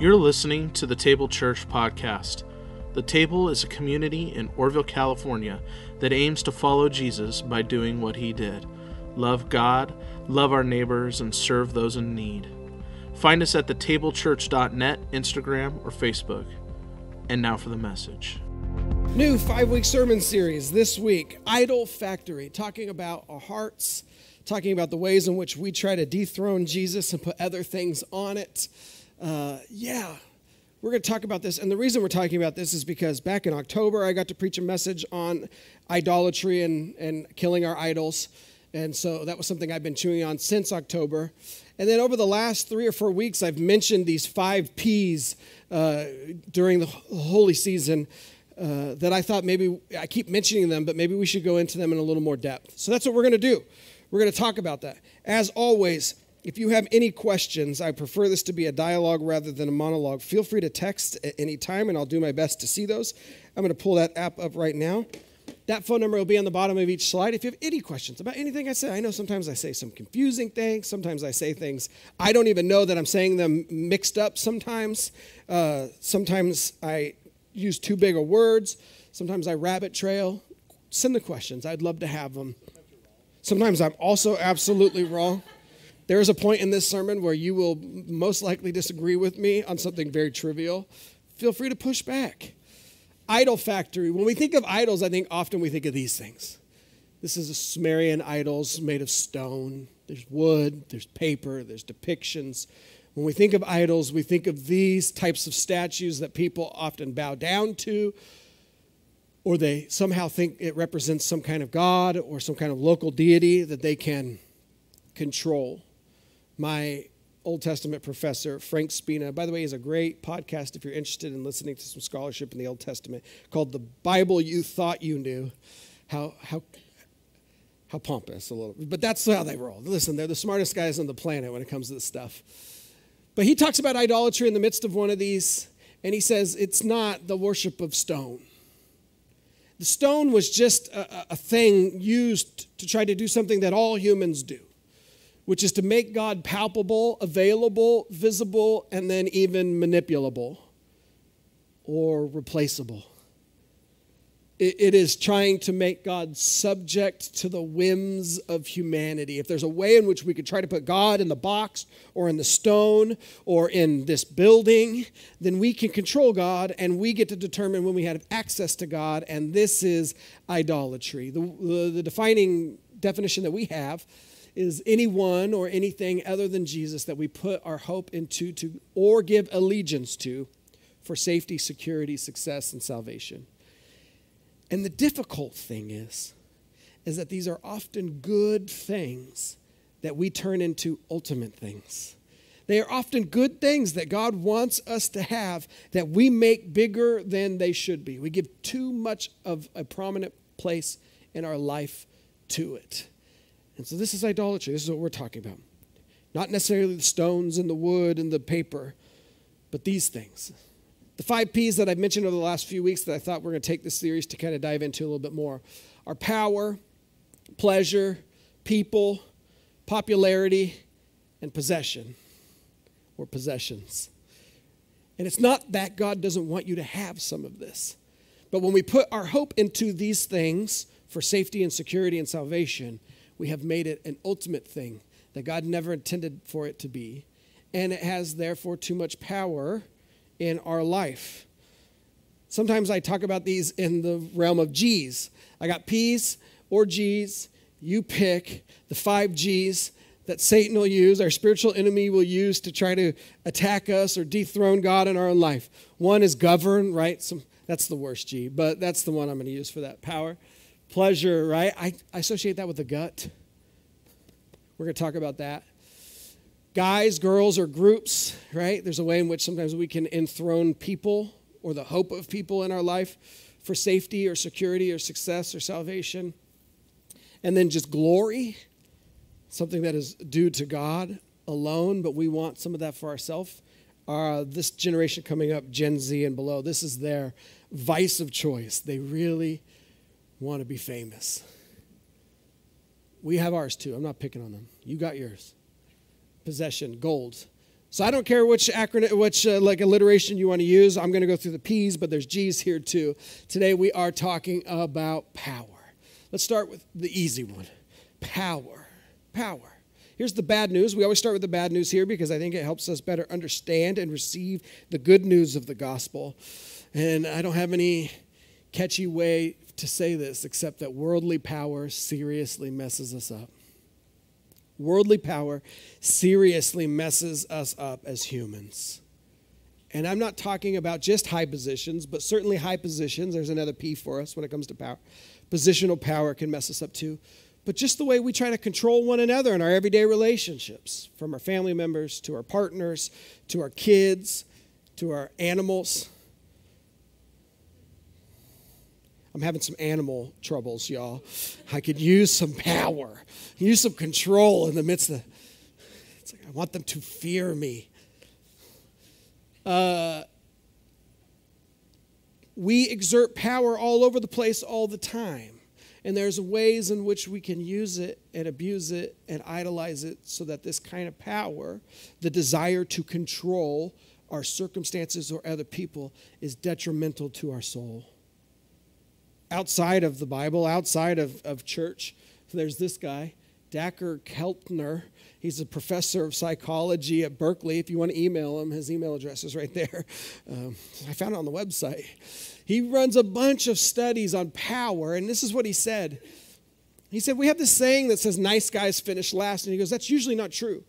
You're listening to the Table Church podcast. The Table is a community in Oroville, California that aims to follow Jesus by doing what he did love God, love our neighbors, and serve those in need. Find us at thetablechurch.net, Instagram, or Facebook. And now for the message. New five week sermon series this week Idol Factory, talking about our hearts, talking about the ways in which we try to dethrone Jesus and put other things on it. Uh, yeah, we're going to talk about this. And the reason we're talking about this is because back in October, I got to preach a message on idolatry and, and killing our idols. And so that was something I've been chewing on since October. And then over the last three or four weeks, I've mentioned these five P's uh, during the holy season uh, that I thought maybe I keep mentioning them, but maybe we should go into them in a little more depth. So that's what we're going to do. We're going to talk about that. As always, if you have any questions, I prefer this to be a dialogue rather than a monologue. Feel free to text at any time, and I'll do my best to see those. I'm going to pull that app up right now. That phone number will be on the bottom of each slide. If you have any questions about anything I say, I know sometimes I say some confusing things. Sometimes I say things I don't even know that I'm saying them mixed up sometimes. Uh, sometimes I use too big of words. Sometimes I rabbit trail. Send the questions. I'd love to have them. Sometimes I'm also absolutely wrong. There is a point in this sermon where you will most likely disagree with me on something very trivial. Feel free to push back. Idol factory. When we think of idols, I think often we think of these things. This is a Sumerian idols made of stone. There's wood, there's paper, there's depictions. When we think of idols, we think of these types of statues that people often bow down to, or they somehow think it represents some kind of god or some kind of local deity that they can control. My Old Testament professor, Frank Spina. By the way, has a great podcast if you're interested in listening to some scholarship in the Old Testament called The Bible You Thought You Knew. How, how, how pompous a little, but that's how they roll. Listen, they're the smartest guys on the planet when it comes to this stuff. But he talks about idolatry in the midst of one of these, and he says it's not the worship of stone. The stone was just a, a thing used to try to do something that all humans do which is to make God palpable, available, visible, and then even manipulable or replaceable. It is trying to make God subject to the whims of humanity. If there's a way in which we could try to put God in the box or in the stone or in this building, then we can control God and we get to determine when we have access to God, and this is idolatry. The, the, the defining definition that we have is anyone or anything other than Jesus that we put our hope into to or give allegiance to for safety, security, success, and salvation. And the difficult thing is, is that these are often good things that we turn into ultimate things. They are often good things that God wants us to have that we make bigger than they should be. We give too much of a prominent place in our life to it. And so this is idolatry. This is what we're talking about. Not necessarily the stones and the wood and the paper, but these things. The five P's that I've mentioned over the last few weeks that I thought we're going to take this series to kind of dive into a little bit more are power, pleasure, people, popularity, and possession or possessions. And it's not that God doesn't want you to have some of this. But when we put our hope into these things for safety and security and salvation, we have made it an ultimate thing that God never intended for it to be. And it has, therefore, too much power in our life. Sometimes I talk about these in the realm of G's. I got P's or G's. You pick the five G's that Satan will use, our spiritual enemy will use to try to attack us or dethrone God in our own life. One is govern, right? Some, that's the worst G, but that's the one I'm going to use for that power pleasure, right? I, I associate that with the gut. We're going to talk about that. Guys, girls, or groups, right? There's a way in which sometimes we can enthrone people or the hope of people in our life for safety or security or success or salvation. And then just glory, something that is due to God alone, but we want some of that for ourselves. Uh, this generation coming up, Gen Z and below, this is their vice of choice. They really want to be famous. We have ours too. I'm not picking on them. You got yours. Possession, gold. So I don't care which acronym, which uh, like alliteration you want to use. I'm going to go through the P's, but there's G's here too. Today we are talking about power. Let's start with the easy one. Power. Power. Here's the bad news. We always start with the bad news here because I think it helps us better understand and receive the good news of the gospel. And I don't have any catchy way to say this except that worldly power seriously messes us up. Worldly power seriously messes us up as humans. And I'm not talking about just high positions, but certainly high positions. There's another P for us when it comes to power. Positional power can mess us up too. But just the way we try to control one another in our everyday relationships, from our family members to our partners to our kids to our animals. I'm having some animal troubles, y'all. I could use some power, use some control in the midst of. It's like I want them to fear me. Uh, we exert power all over the place all the time. And there's ways in which we can use it and abuse it and idolize it so that this kind of power, the desire to control our circumstances or other people, is detrimental to our soul outside of the Bible, outside of, of church. There's this guy, Dacher Keltner. He's a professor of psychology at Berkeley. If you want to email him, his email address is right there. Um, I found it on the website. He runs a bunch of studies on power, and this is what he said. He said, We have this saying that says nice guys finish last, and he goes, That's usually not true.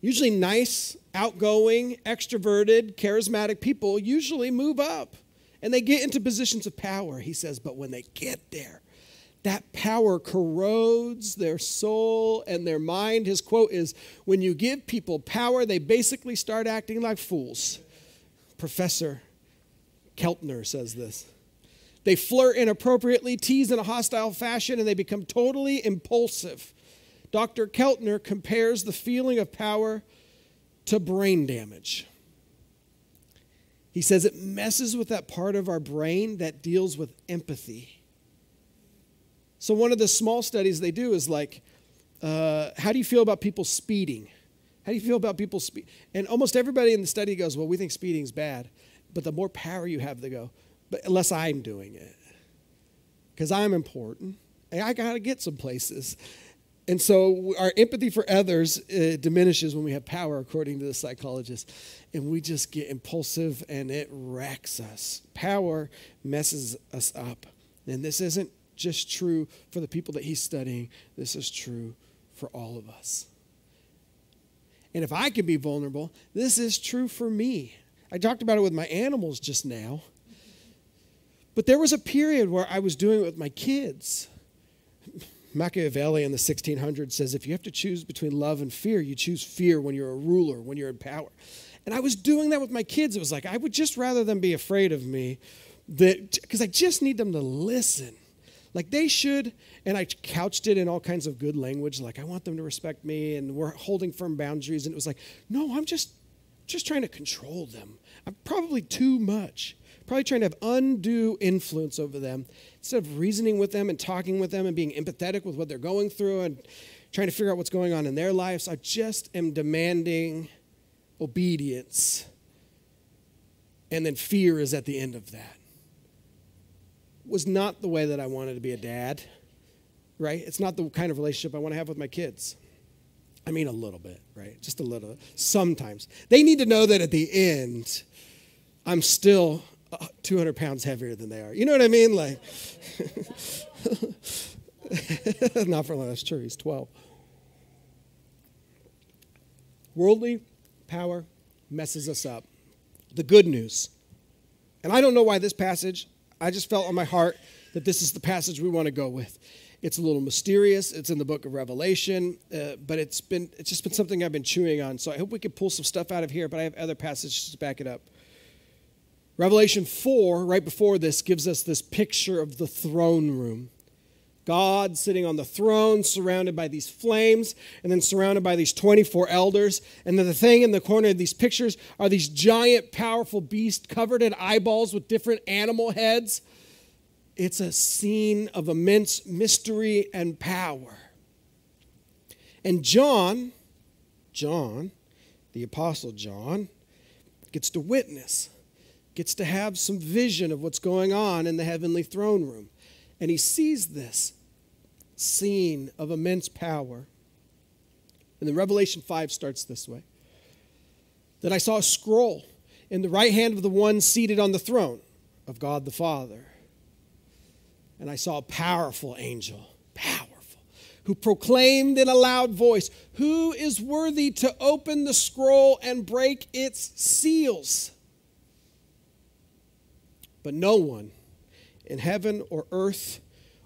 Usually, nice, outgoing, extroverted, charismatic people usually move up and they get into positions of power, he says, but when they get there, that power corrodes their soul and their mind. His quote is When you give people power, they basically start acting like fools. Professor Keltner says this. They flirt inappropriately, tease in a hostile fashion, and they become totally impulsive. Dr. Keltner compares the feeling of power to brain damage. He says it messes with that part of our brain that deals with empathy. So, one of the small studies they do is like, uh, how do you feel about people speeding? How do you feel about people speed? And almost everybody in the study goes, well, we think speeding's bad. But the more power you have, they go, but unless I'm doing it, because I'm important, I got to get some places. And so our empathy for others uh, diminishes when we have power, according to the psychologist. And we just get impulsive and it wrecks us. Power messes us up. And this isn't just true for the people that he's studying, this is true for all of us. And if I can be vulnerable, this is true for me. I talked about it with my animals just now. But there was a period where I was doing it with my kids. Machiavelli in the 1600s says if you have to choose between love and fear, you choose fear when you're a ruler, when you're in power. And I was doing that with my kids. It was like I would just rather them be afraid of me that because I just need them to listen. Like they should, and I couched it in all kinds of good language, like I want them to respect me and we're holding firm boundaries. And it was like, no, I'm just just trying to control them. I'm probably too much probably trying to have undue influence over them instead of reasoning with them and talking with them and being empathetic with what they're going through and trying to figure out what's going on in their lives. I just am demanding obedience. And then fear is at the end of that. Was not the way that I wanted to be a dad, right? It's not the kind of relationship I want to have with my kids. I mean, a little bit, right? Just a little. Sometimes. They need to know that at the end, I'm still 200 pounds heavier than they are. You know what I mean? Like, not for long, that's true. He's 12. Worldly power messes us up. The good news. And I don't know why this passage, I just felt on my heart that this is the passage we want to go with. It's a little mysterious. It's in the book of Revelation, uh, but it's been it's just been something I've been chewing on. So I hope we can pull some stuff out of here, but I have other passages to back it up. Revelation 4, right before this, gives us this picture of the throne room. God sitting on the throne, surrounded by these flames, and then surrounded by these 24 elders. And then the thing in the corner of these pictures are these giant, powerful beasts covered in eyeballs with different animal heads. It's a scene of immense mystery and power. And John, John, the Apostle John, gets to witness, gets to have some vision of what's going on in the heavenly throne room. And he sees this scene of immense power. And then Revelation 5 starts this way That I saw a scroll in the right hand of the one seated on the throne of God the Father. And I saw a powerful angel, powerful, who proclaimed in a loud voice, Who is worthy to open the scroll and break its seals? But no one in heaven or earth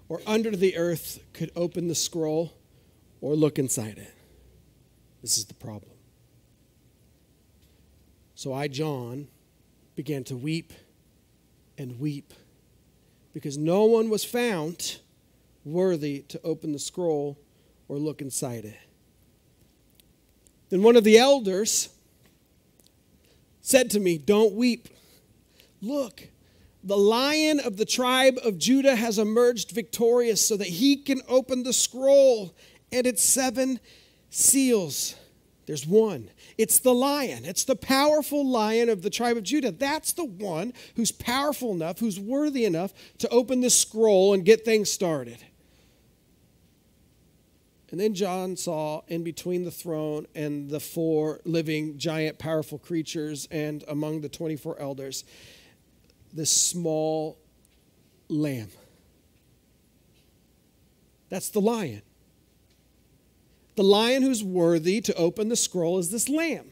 or under the earth could open the scroll or look inside it. This is the problem. So I, John, began to weep and weep because no one was found worthy to open the scroll or look inside it. Then one of the elders said to me, Don't weep. Look, the lion of the tribe of Judah has emerged victorious so that he can open the scroll and its seven seals. There's one. It's the lion. It's the powerful lion of the tribe of Judah. That's the one who's powerful enough, who's worthy enough to open the scroll and get things started. And then John saw in between the throne and the four living, giant, powerful creatures and among the 24 elders this small lamb. That's the lion. The lion who's worthy to open the scroll is this lamb.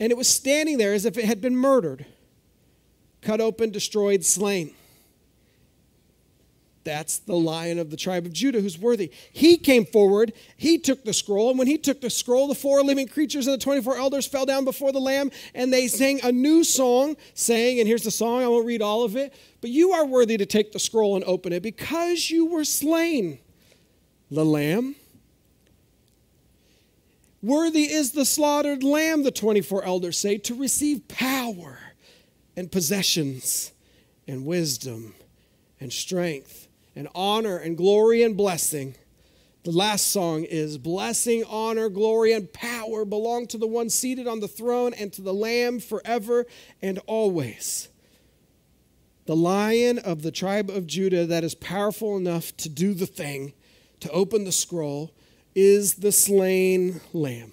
And it was standing there as if it had been murdered, cut open, destroyed, slain. That's the lion of the tribe of Judah who's worthy. He came forward, he took the scroll, and when he took the scroll, the four living creatures and the 24 elders fell down before the Lamb, and they sang a new song, saying, and here's the song, I won't read all of it, but you are worthy to take the scroll and open it because you were slain, the Lamb. Worthy is the slaughtered lamb, the 24 elders say, to receive power and possessions and wisdom and strength and honor and glory and blessing. The last song is Blessing, honor, glory, and power belong to the one seated on the throne and to the Lamb forever and always. The lion of the tribe of Judah that is powerful enough to do the thing, to open the scroll, is the slain Lamb.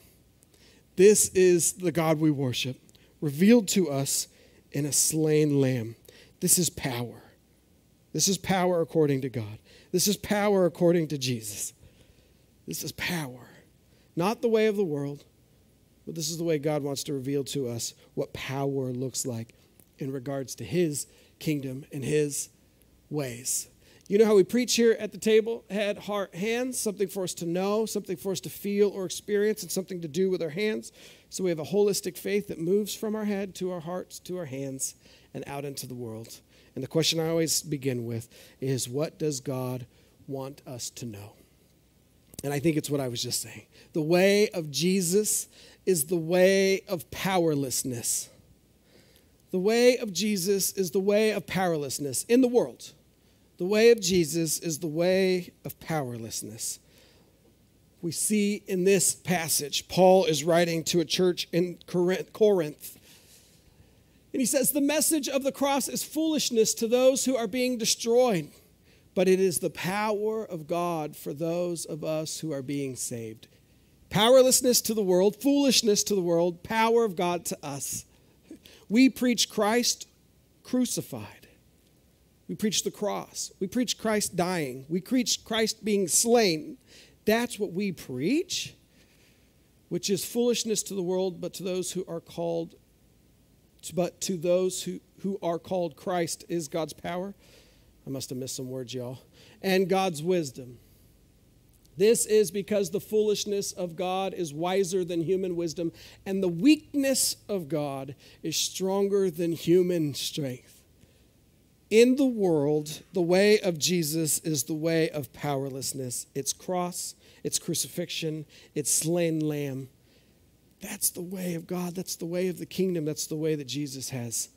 This is the God we worship, revealed to us in a slain Lamb. This is power. This is power according to God. This is power according to Jesus. This is power. Not the way of the world, but this is the way God wants to reveal to us what power looks like in regards to His kingdom and His ways. You know how we preach here at the table? Head, heart, hands, something for us to know, something for us to feel or experience, and something to do with our hands. So we have a holistic faith that moves from our head to our hearts to our hands and out into the world. And the question I always begin with is what does God want us to know? And I think it's what I was just saying. The way of Jesus is the way of powerlessness. The way of Jesus is the way of powerlessness in the world. The way of Jesus is the way of powerlessness. We see in this passage, Paul is writing to a church in Corinth and he says, The message of the cross is foolishness to those who are being destroyed, but it is the power of God for those of us who are being saved. Powerlessness to the world, foolishness to the world, power of God to us. We preach Christ crucified. We preach the cross. We preach Christ dying. We preach Christ being slain. That's what we preach, which is foolishness to the world, but to those who are called but to those who, who are called Christ is God's power. I must have missed some words, y'all. And God's wisdom. This is because the foolishness of God is wiser than human wisdom, and the weakness of God is stronger than human strength. In the world, the way of Jesus is the way of powerlessness. It's cross, it's crucifixion, it's slain lamb, that's the way of God. That's the way of the kingdom. That's the way that Jesus has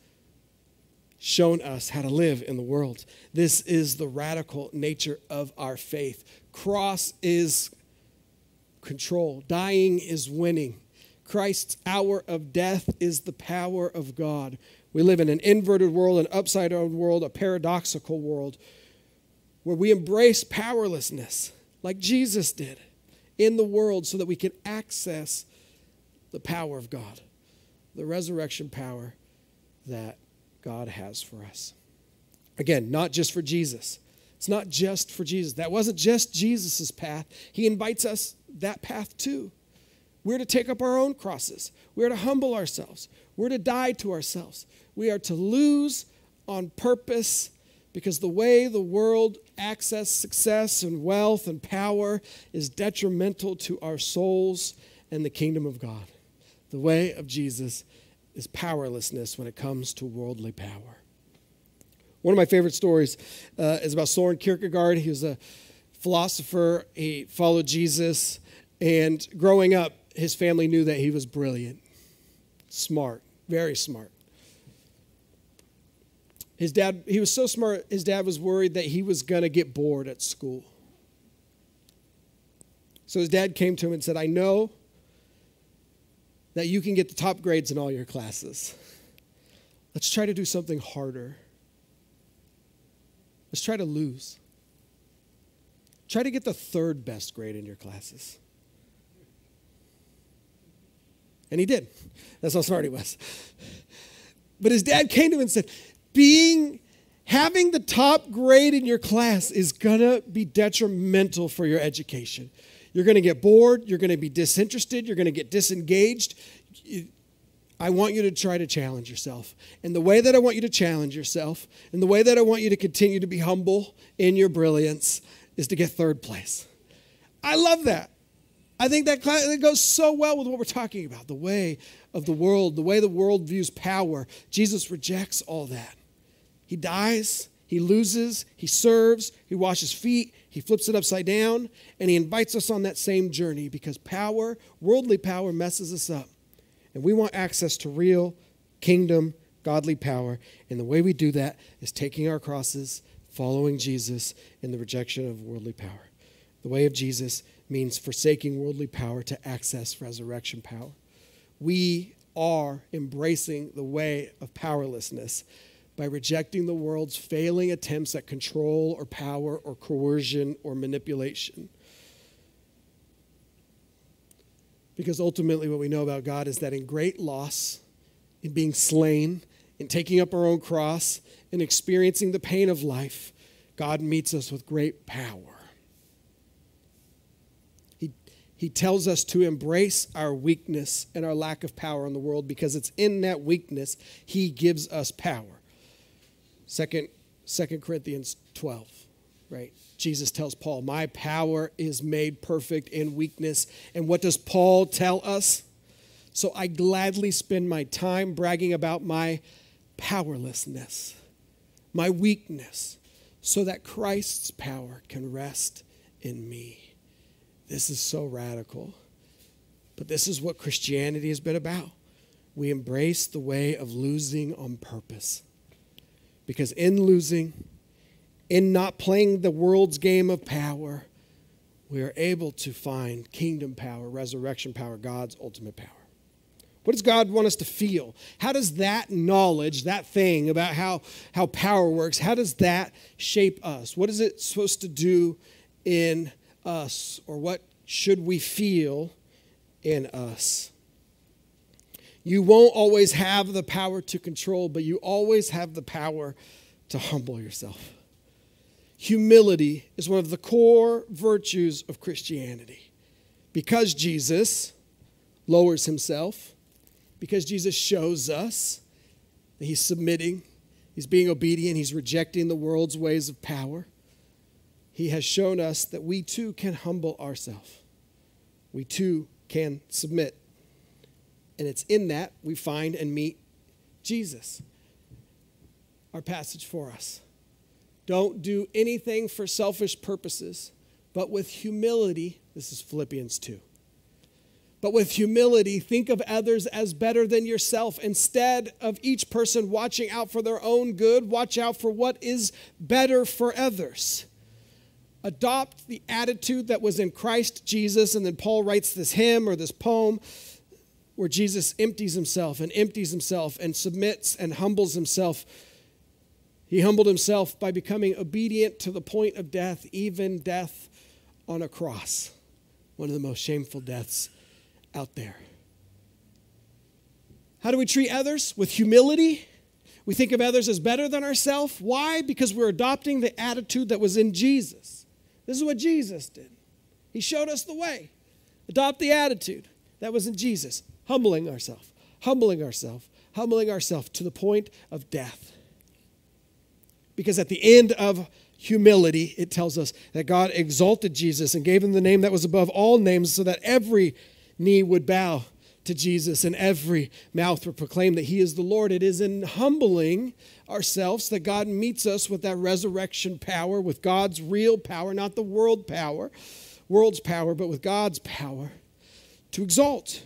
shown us how to live in the world. This is the radical nature of our faith. Cross is control, dying is winning. Christ's hour of death is the power of God. We live in an inverted world, an upside down world, a paradoxical world where we embrace powerlessness like Jesus did in the world so that we can access the power of God, the resurrection power that God has for us. Again, not just for Jesus. It's not just for Jesus. That wasn't just Jesus' path. He invites us that path too. We're to take up our own crosses. We're to humble ourselves. We're to die to ourselves. We are to lose on purpose because the way the world access success and wealth and power is detrimental to our souls and the kingdom of God. The way of Jesus is powerlessness when it comes to worldly power. One of my favorite stories uh, is about Soren Kierkegaard. He was a philosopher, he followed Jesus, and growing up, his family knew that he was brilliant, smart, very smart. His dad, he was so smart, his dad was worried that he was going to get bored at school. So his dad came to him and said, I know that you can get the top grades in all your classes. Let's try to do something harder. Let's try to lose. Try to get the third best grade in your classes. And he did. That's how smart he was. But his dad came to him and said, being having the top grade in your class is to be detrimental for your education. You're going to get bored, you're going to be disinterested, you're going to get disengaged. I want you to try to challenge yourself. And the way that I want you to challenge yourself, and the way that I want you to continue to be humble in your brilliance, is to get third place. I love that. I think that goes so well with what we're talking about the way of the world, the way the world views power. Jesus rejects all that. He dies, he loses, he serves, he washes feet, he flips it upside down, and he invites us on that same journey because power, worldly power, messes us up. And we want access to real kingdom, godly power. And the way we do that is taking our crosses, following Jesus in the rejection of worldly power. The way of Jesus means forsaking worldly power to access resurrection power. We are embracing the way of powerlessness by rejecting the world's failing attempts at control or power or coercion or manipulation. Because ultimately, what we know about God is that in great loss, in being slain, in taking up our own cross, in experiencing the pain of life, God meets us with great power. He, he tells us to embrace our weakness and our lack of power in the world because it's in that weakness He gives us power. Second, Second Corinthians 12, right? Jesus tells Paul, My power is made perfect in weakness. And what does Paul tell us? So I gladly spend my time bragging about my powerlessness, my weakness, so that Christ's power can rest in me. This is so radical. But this is what Christianity has been about. We embrace the way of losing on purpose. Because in losing, in not playing the world's game of power, we are able to find kingdom power, resurrection power, God's ultimate power. What does God want us to feel? How does that knowledge, that thing about how, how power works, how does that shape us? What is it supposed to do in us? Or what should we feel in us? You won't always have the power to control, but you always have the power to humble yourself. Humility is one of the core virtues of Christianity. Because Jesus lowers himself, because Jesus shows us that he's submitting, he's being obedient, he's rejecting the world's ways of power, he has shown us that we too can humble ourselves. We too can submit and it's in that we find and meet Jesus. Our passage for us. Don't do anything for selfish purposes, but with humility, this is Philippians 2. But with humility, think of others as better than yourself. Instead of each person watching out for their own good, watch out for what is better for others. Adopt the attitude that was in Christ Jesus. And then Paul writes this hymn or this poem where Jesus empties himself and empties himself and submits and humbles himself. He humbled himself by becoming obedient to the point of death, even death on a cross, one of the most shameful deaths out there. How do we treat others? With humility. We think of others as better than ourselves. Why? Because we're adopting the attitude that was in Jesus. This is what Jesus did. He showed us the way. Adopt the attitude that was in Jesus humbling ourselves, humbling ourselves, humbling ourselves to the point of death. Because at the end of humility, it tells us that God exalted Jesus and gave him the name that was above all names so that every knee would bow to Jesus and every mouth would proclaim that he is the Lord. It is in humbling ourselves that God meets us with that resurrection power, with God's real power, not the world power, world's power, but with God's power to exalt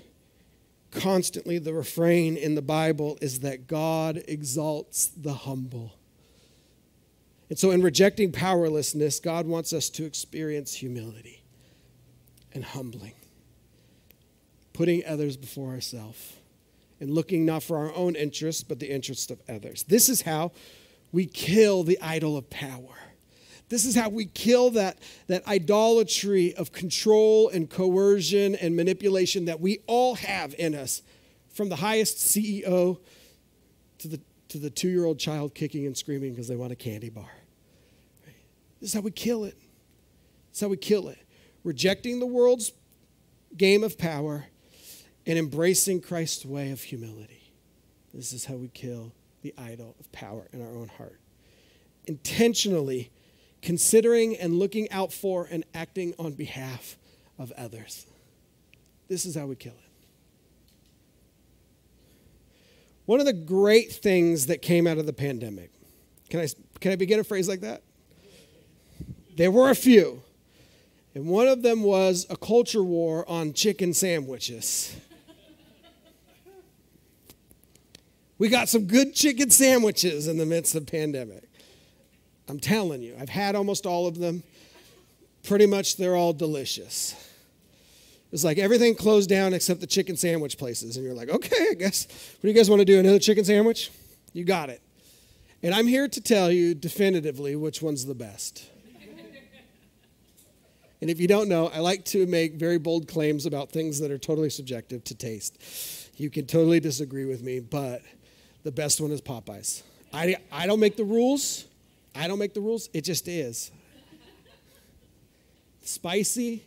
constantly the refrain in the Bible is that God exalts the humble. And so, in rejecting powerlessness, God wants us to experience humility and humbling, putting others before ourselves, and looking not for our own interests, but the interests of others. This is how we kill the idol of power. This is how we kill that, that idolatry of control and coercion and manipulation that we all have in us, from the highest CEO to the, to the two year old child kicking and screaming because they want a candy bar. This is how we kill it. This is how we kill it. Rejecting the world's game of power and embracing Christ's way of humility. This is how we kill the idol of power in our own heart. Intentionally considering and looking out for and acting on behalf of others. This is how we kill it. One of the great things that came out of the pandemic, can I, can I begin a phrase like that? There were a few. And one of them was a culture war on chicken sandwiches. we got some good chicken sandwiches in the midst of pandemic. I'm telling you, I've had almost all of them. Pretty much they're all delicious. It's like everything closed down except the chicken sandwich places. And you're like, okay, I guess, what do you guys want to do? Another chicken sandwich? You got it. And I'm here to tell you definitively which one's the best. and if you don't know, I like to make very bold claims about things that are totally subjective to taste. You can totally disagree with me, but the best one is Popeyes. I, I don't make the rules. I don't make the rules, it just is. Spicy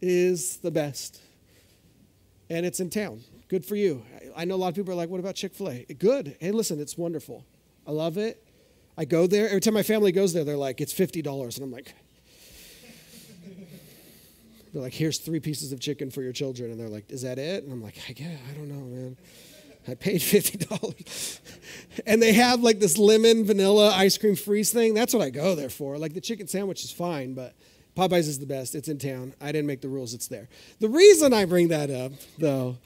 is the best. And it's in town. Good for you. I know a lot of people are like, what about Chick fil A? Good. Hey, listen, it's wonderful. I love it. I go there. Every time my family goes there, they're like, it's $50. And I'm like, they're like, here's three pieces of chicken for your children. And they're like, is that it? And I'm like, yeah, I don't know, man. I paid $50. And they have like this lemon vanilla ice cream freeze thing. That's what I go there for. Like the chicken sandwich is fine, but Popeyes is the best. It's in town. I didn't make the rules, it's there. The reason I bring that up, though,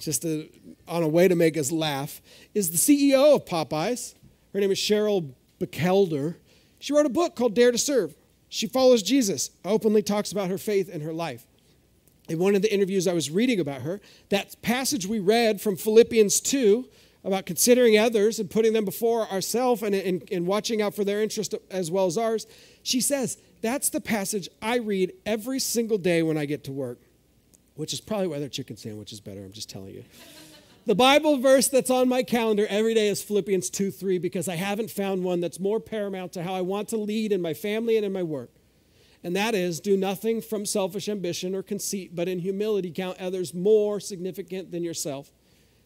just to, on a way to make us laugh, is the CEO of Popeyes. Her name is Cheryl Bachelder. She wrote a book called Dare to Serve. She follows Jesus, openly talks about her faith and her life in one of the interviews I was reading about her, that passage we read from Philippians 2 about considering others and putting them before ourselves and, and, and, watching out for their interest as well as ours, she says, That's the passage I read every single day when I get to work, which is probably why their chicken sandwich is better. I'm just telling you. the Bible verse that's on my calendar every day is Philippians 2 3 because I haven't found one that's more paramount to how I want to lead in my family and in my work and that is do nothing from selfish ambition or conceit, but in humility count others more significant than yourself.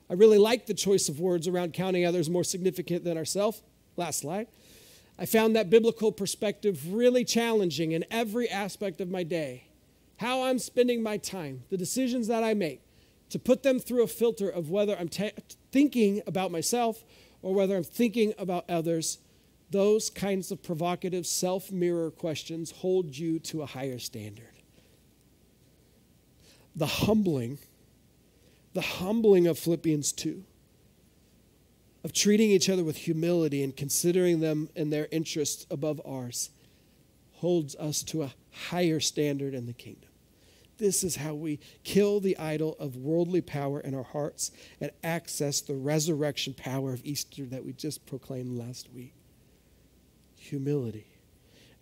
I really like the choice of words around counting others more significant than ourselves. Last slide. I found that biblical perspective really challenging in every aspect of my day. How I'm spending my time, the decisions that I make, to put them through a filter of whether I'm thinking about myself or whether I'm thinking about others those kinds of provocative self mirror questions hold you to a higher standard. The humbling, the humbling of Philippians 2, of treating each other with humility and considering them and their interests above ours, holds us to a higher standard in the kingdom. This is how we kill the idol of worldly power in our hearts and access the resurrection power of Easter that we just proclaimed last week. Humility.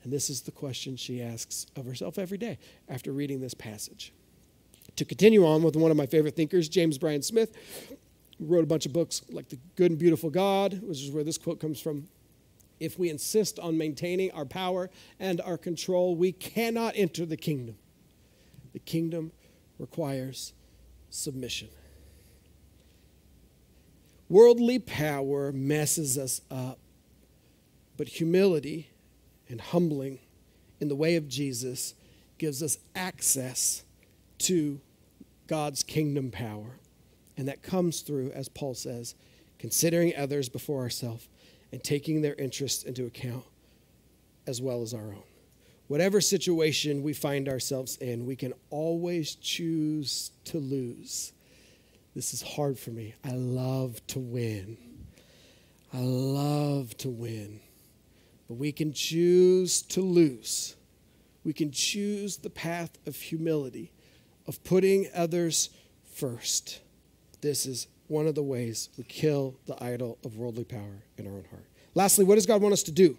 And this is the question she asks of herself every day after reading this passage. To continue on with one of my favorite thinkers, James Bryan Smith, wrote a bunch of books like The Good and Beautiful God, which is where this quote comes from. If we insist on maintaining our power and our control, we cannot enter the kingdom. The kingdom requires submission. Worldly power messes us up, but humility and humbling in the way of Jesus gives us access to God's kingdom power. And that comes through, as Paul says, considering others before ourselves and taking their interests into account as well as our own whatever situation we find ourselves in, we can always choose to lose. This is hard for me. I love to win. I love to win. But we can choose to lose. We can choose the path of humility, of putting others first. This is one of the ways we kill the idol of worldly power in our own heart. Lastly, what does God want us to do?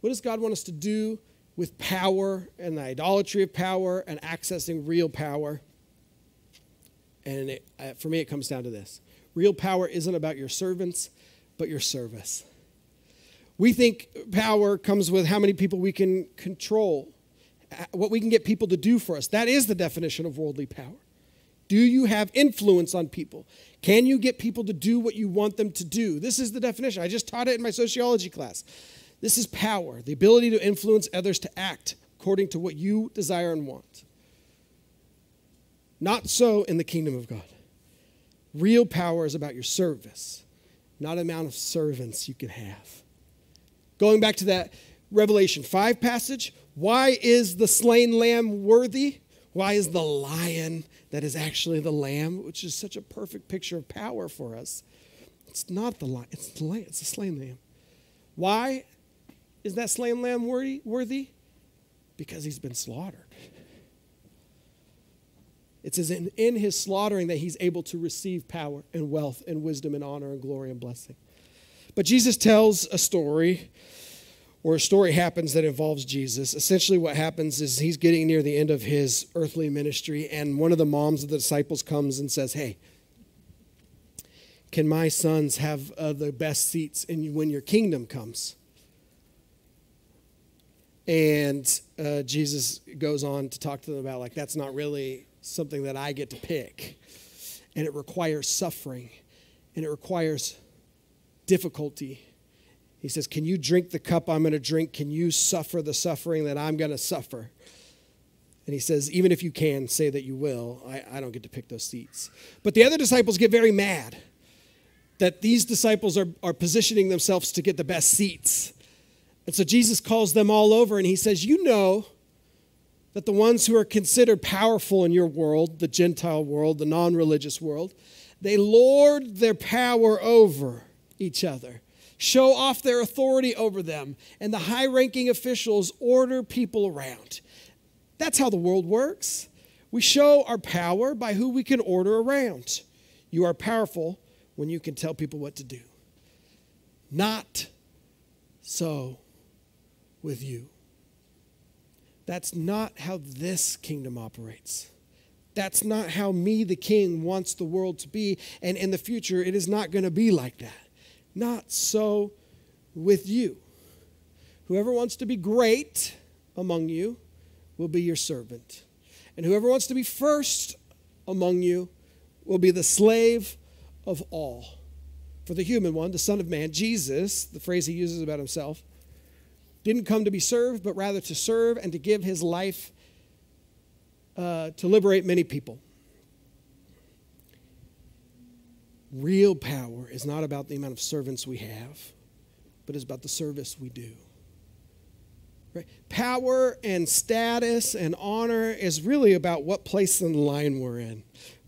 What does God want us to do with power and the idolatry of power and accessing real power. And it, uh, for me, it comes down to this real power isn't about your servants, but your service. We think power comes with how many people we can control, Uh, what we can get people to do for us. That is the definition of worldly power. Do you have influence on people? Can you get people to do what you want them to do? This is the definition. I just taught it in my sociology class. This is power, the ability to influence others to act according to what you desire and want. Not so in the kingdom of God. Real power is about your service, not amount of servants you can have. Going back to that Revelation 5 passage, why is the slain lamb worthy? Why is the lion that is actually the lamb, which is such a perfect picture of power for us? It's not the lion, it's the lamb, it's the slain lamb. Why? Is that slain lamb worthy? Because he's been slaughtered. It says in, in his slaughtering that he's able to receive power and wealth and wisdom and honor and glory and blessing. But Jesus tells a story, or a story happens that involves Jesus. Essentially, what happens is he's getting near the end of his earthly ministry, and one of the moms of the disciples comes and says, Hey, can my sons have uh, the best seats in, when your kingdom comes? And uh, Jesus goes on to talk to them about, like, that's not really something that I get to pick. And it requires suffering, and it requires difficulty. He says, Can you drink the cup I'm going to drink? Can you suffer the suffering that I'm going to suffer? And he says, Even if you can, say that you will. I, I don't get to pick those seats. But the other disciples get very mad that these disciples are, are positioning themselves to get the best seats. And so Jesus calls them all over and he says, You know that the ones who are considered powerful in your world, the Gentile world, the non religious world, they lord their power over each other, show off their authority over them, and the high ranking officials order people around. That's how the world works. We show our power by who we can order around. You are powerful when you can tell people what to do. Not so with you. That's not how this kingdom operates. That's not how me, the king, wants the world to be. And in the future, it is not going to be like that. Not so with you. Whoever wants to be great among you will be your servant. And whoever wants to be first among you will be the slave of all. For the human one, the Son of Man, Jesus, the phrase he uses about himself, didn't come to be served, but rather to serve and to give his life uh, to liberate many people. Real power is not about the amount of servants we have, but is about the service we do. Right? Power and status and honor is really about what place in the line we're in.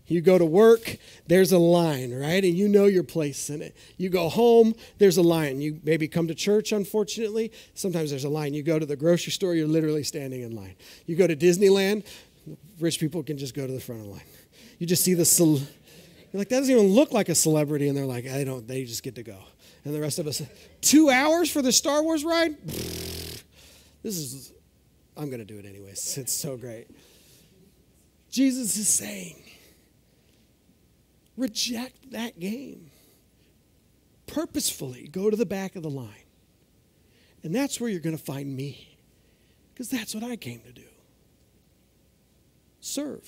You go to work, there's a line, right? And you know your place in it. You go home, there's a line. You maybe come to church, unfortunately. Sometimes there's a line. You go to the grocery store, you're literally standing in line. You go to Disneyland, Rich people can just go to the front of the line. You just see the, you're like, that doesn't even look like a celebrity. And they're like, I don't, they just get to go. And the rest of us, two hours for the Star Wars ride? This is, I'm going to do it anyways. It's so great. Jesus is saying, reject that game. Purposefully go to the back of the line. And that's where you're going to find me. Because that's what I came to do serve.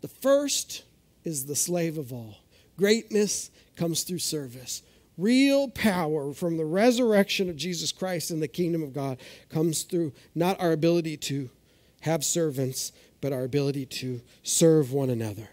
The first is the slave of all. Greatness comes through service. Real power from the resurrection of Jesus Christ in the kingdom of God comes through not our ability to have servants, but our ability to serve one another.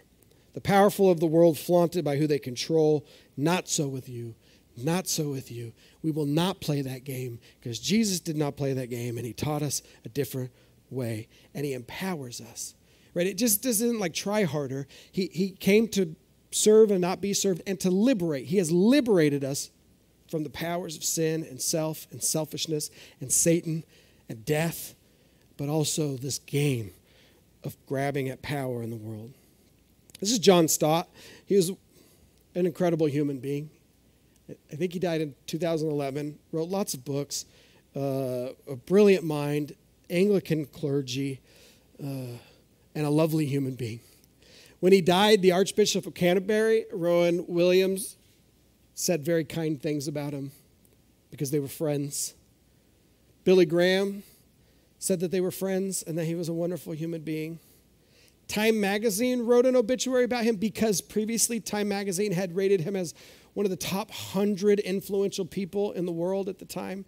The powerful of the world flaunted by who they control, not so with you. Not so with you. We will not play that game because Jesus did not play that game and he taught us a different way and he empowers us. Right? It just doesn't like try harder. He, he came to serve and not be served and to liberate. He has liberated us from the powers of sin and self and selfishness and Satan and death, but also this game of grabbing at power in the world. This is John Stott. He was an incredible human being. I think he died in 2011, wrote lots of books, uh, a brilliant mind, Anglican clergy, uh, and a lovely human being. When he died, the Archbishop of Canterbury, Rowan Williams, said very kind things about him because they were friends. Billy Graham said that they were friends and that he was a wonderful human being. Time magazine wrote an obituary about him because previously Time magazine had rated him as one of the top 100 influential people in the world at the time,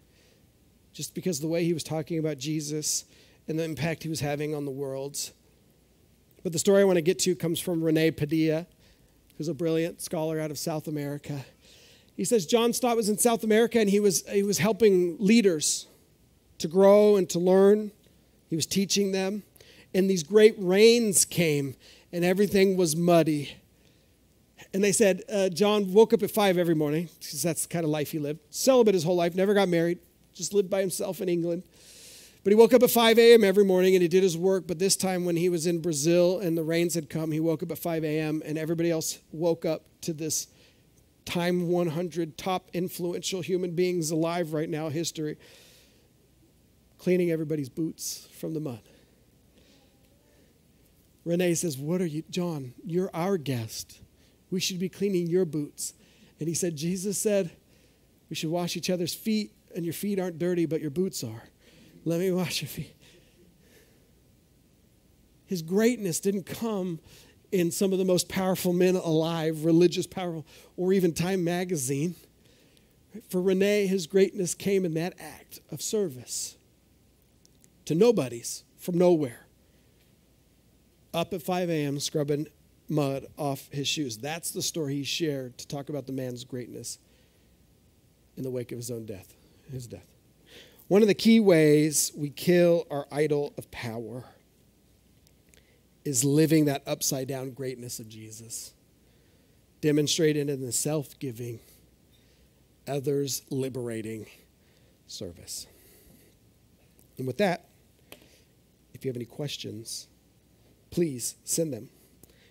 just because the way he was talking about Jesus and the impact he was having on the world. But the story I want to get to comes from Rene Padilla, who's a brilliant scholar out of South America. He says John Stott was in South America and he was, he was helping leaders to grow and to learn. He was teaching them. And these great rains came and everything was muddy. And they said, uh, John woke up at five every morning, because that's the kind of life he lived. Celibate his whole life, never got married, just lived by himself in England. But he woke up at 5 a.m. every morning and he did his work. But this time, when he was in Brazil and the rains had come, he woke up at 5 a.m. and everybody else woke up to this time 100 top influential human beings alive right now history, cleaning everybody's boots from the mud. Rene says, What are you, John? You're our guest. We should be cleaning your boots. And he said, Jesus said, We should wash each other's feet, and your feet aren't dirty, but your boots are. Let me wash your feet. His greatness didn't come in some of the most powerful men alive, religious, powerful, or even Time magazine. For Rene, his greatness came in that act of service to nobodies from nowhere. Up at 5 a.m., scrubbing mud off his shoes. That's the story he shared to talk about the man's greatness in the wake of his own death, his death. One of the key ways we kill our idol of power is living that upside down greatness of Jesus, demonstrated in the self giving, others liberating service. And with that, if you have any questions, please send them.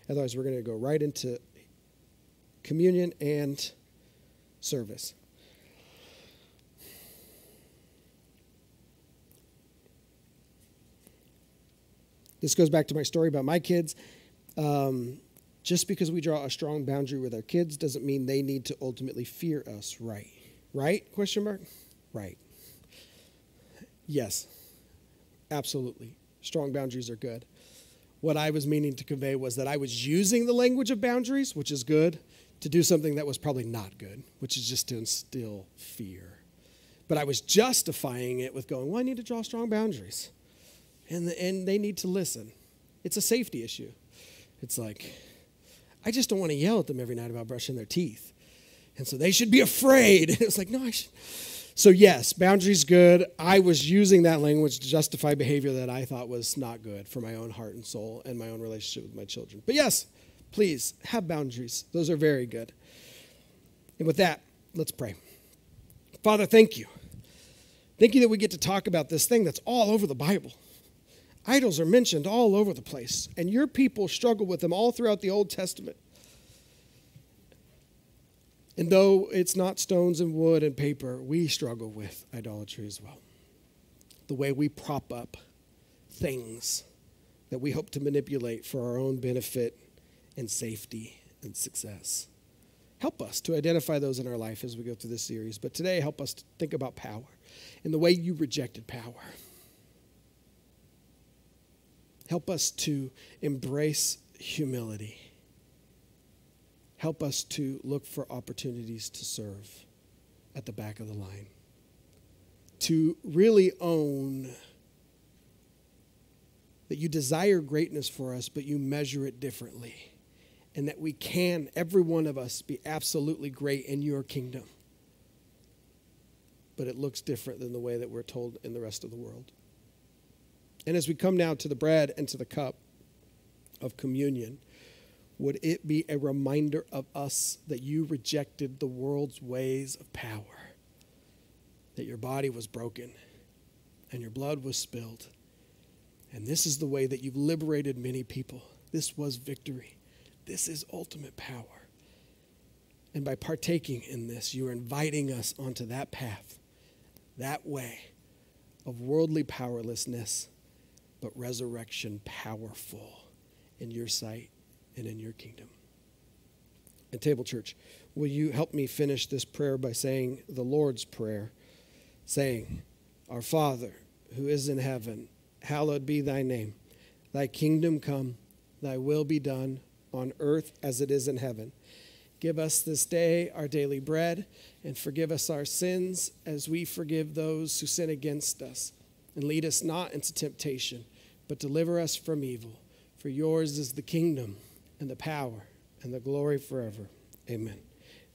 Otherwise, we're going to go right into communion and service. This goes back to my story about my kids. Um, just because we draw a strong boundary with our kids doesn't mean they need to ultimately fear us, right? Right? Question mark? Right. Yes, absolutely. Strong boundaries are good. What I was meaning to convey was that I was using the language of boundaries, which is good, to do something that was probably not good, which is just to instill fear. But I was justifying it with going, well, I need to draw strong boundaries and, and they need to listen. It's a safety issue. It's like, I just don't want to yell at them every night about brushing their teeth. And so they should be afraid. it's like, no, I should. So, yes, boundaries good. I was using that language to justify behavior that I thought was not good for my own heart and soul and my own relationship with my children. But yes, please have boundaries. Those are very good. And with that, let's pray. Father, thank you. Thank you that we get to talk about this thing that's all over the Bible. Idols are mentioned all over the place, and your people struggle with them all throughout the Old Testament. And though it's not stones and wood and paper, we struggle with idolatry as well. The way we prop up things that we hope to manipulate for our own benefit and safety and success. Help us to identify those in our life as we go through this series. But today, help us to think about power and the way you rejected power. Help us to embrace humility. Help us to look for opportunities to serve at the back of the line. To really own that you desire greatness for us, but you measure it differently. And that we can, every one of us, be absolutely great in your kingdom. But it looks different than the way that we're told in the rest of the world. And as we come now to the bread and to the cup of communion, would it be a reminder of us that you rejected the world's ways of power, that your body was broken and your blood was spilled. And this is the way that you've liberated many people. This was victory. This is ultimate power. And by partaking in this, you're inviting us onto that path, that way of worldly powerlessness but resurrection powerful in your sight and in your kingdom. And Table Church, will you help me finish this prayer by saying the Lord's Prayer, saying, Our Father, who is in heaven, hallowed be thy name. Thy kingdom come, thy will be done on earth as it is in heaven. Give us this day our daily bread, and forgive us our sins as we forgive those who sin against us. And lead us not into temptation but deliver us from evil. For yours is the kingdom and the power and the glory forever. Amen.